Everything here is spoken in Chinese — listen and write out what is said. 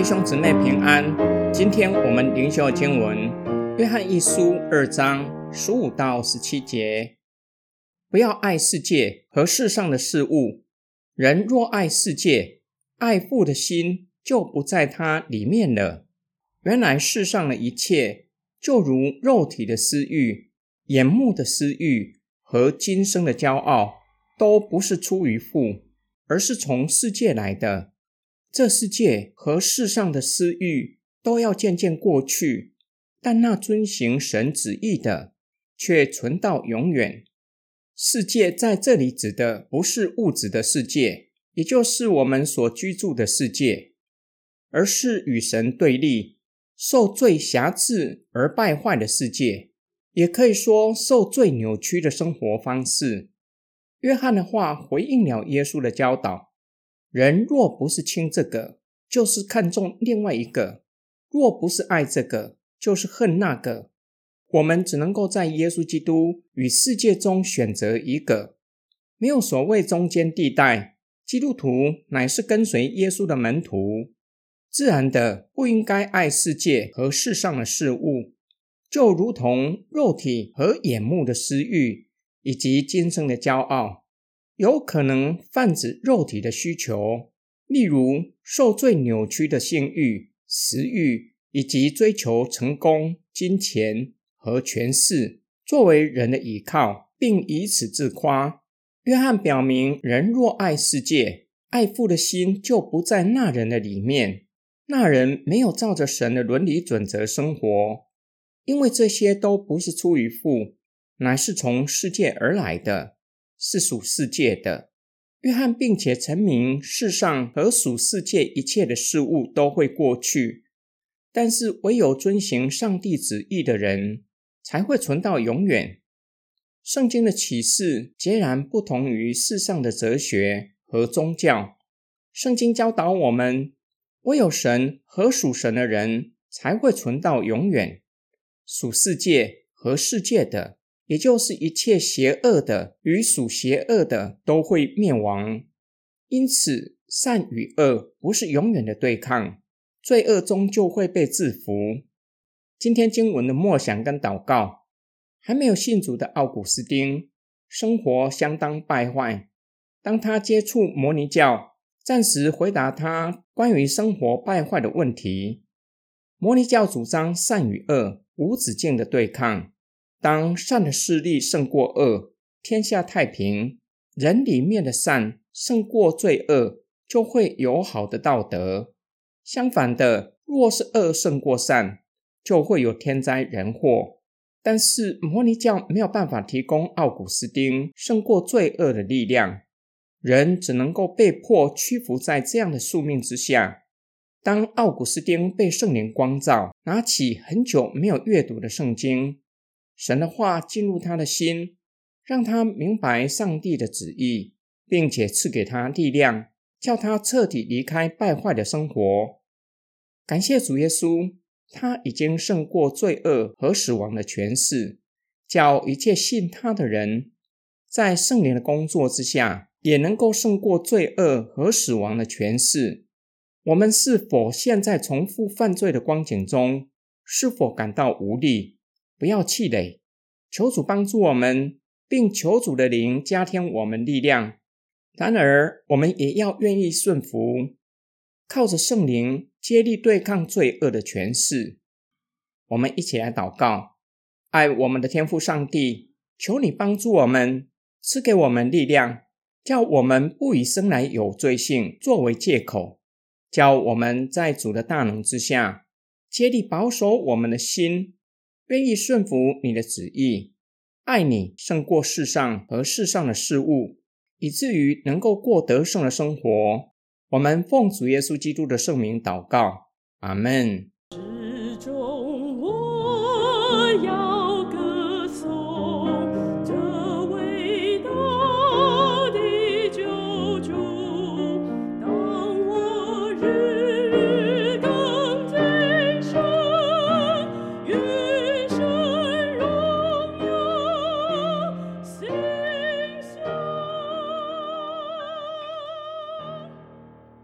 弟兄姊妹平安。今天我们灵修经文《约翰一书》二章十五到十七节。不要爱世界和世上的事物。人若爱世界，爱父的心就不在他里面了。原来世上的一切，就如肉体的私欲、眼目的私欲和今生的骄傲，都不是出于父，而是从世界来的。这世界和世上的私欲都要渐渐过去，但那遵行神旨意的，却存到永远。世界在这里指的不是物质的世界，也就是我们所居住的世界，而是与神对立、受罪瑕疵而败坏的世界，也可以说受罪扭曲的生活方式。约翰的话回应了耶稣的教导。人若不是亲这个，就是看重另外一个；若不是爱这个，就是恨那个。我们只能够在耶稣基督与世界中选择一个，没有所谓中间地带。基督徒乃是跟随耶稣的门徒，自然的不应该爱世界和世上的事物，就如同肉体和眼目的私欲，以及今生的骄傲。有可能泛指肉体的需求，例如受罪扭曲的性欲、食欲，以及追求成功、金钱和权势作为人的依靠，并以此自夸。约翰表明，人若爱世界，爱父的心就不在那人的里面。那人没有照着神的伦理准则生活，因为这些都不是出于父，乃是从世界而来的。是属世界的约翰，并且陈明世上和属世界一切的事物都会过去，但是唯有遵行上帝旨意的人才会存到永远。圣经的启示截然不同于世上的哲学和宗教。圣经教导我们，唯有神和属神的人才会存到永远，属世界和世界的。也就是一切邪恶的与属邪恶的都会灭亡，因此善与恶不是永远的对抗，罪恶终究会被制服。今天经文的默想跟祷告，还没有信主的奥古斯丁，生活相当败坏。当他接触摩尼教，暂时回答他关于生活败坏的问题。摩尼教主张善与恶无止境的对抗。当善的势力胜过恶，天下太平；人里面的善胜过罪恶，就会有好的道德。相反的，若是恶胜过善，就会有天灾人祸。但是摩尼教没有办法提供奥古斯丁胜过罪恶的力量，人只能够被迫屈服在这样的宿命之下。当奥古斯丁被圣灵光照，拿起很久没有阅读的圣经。神的话进入他的心，让他明白上帝的旨意，并且赐给他力量，叫他彻底离开败坏的生活。感谢主耶稣，他已经胜过罪恶和死亡的权势，叫一切信他的人，在圣灵的工作之下，也能够胜过罪恶和死亡的权势。我们是否现在重复犯罪的光景中？是否感到无力？不要气馁，求主帮助我们，并求主的灵加添我们力量。然而，我们也要愿意顺服，靠着圣灵接力对抗罪恶的权势。我们一起来祷告：爱我们的天父上帝，求你帮助我们，赐给我们力量，叫我们不以生来有罪性作为借口，叫我们在主的大能之下，接力保守我们的心。愿意顺服你的旨意，爱你胜过世上和世上的事物，以至于能够过得胜的生活。我们奉主耶稣基督的圣名祷告。阿门。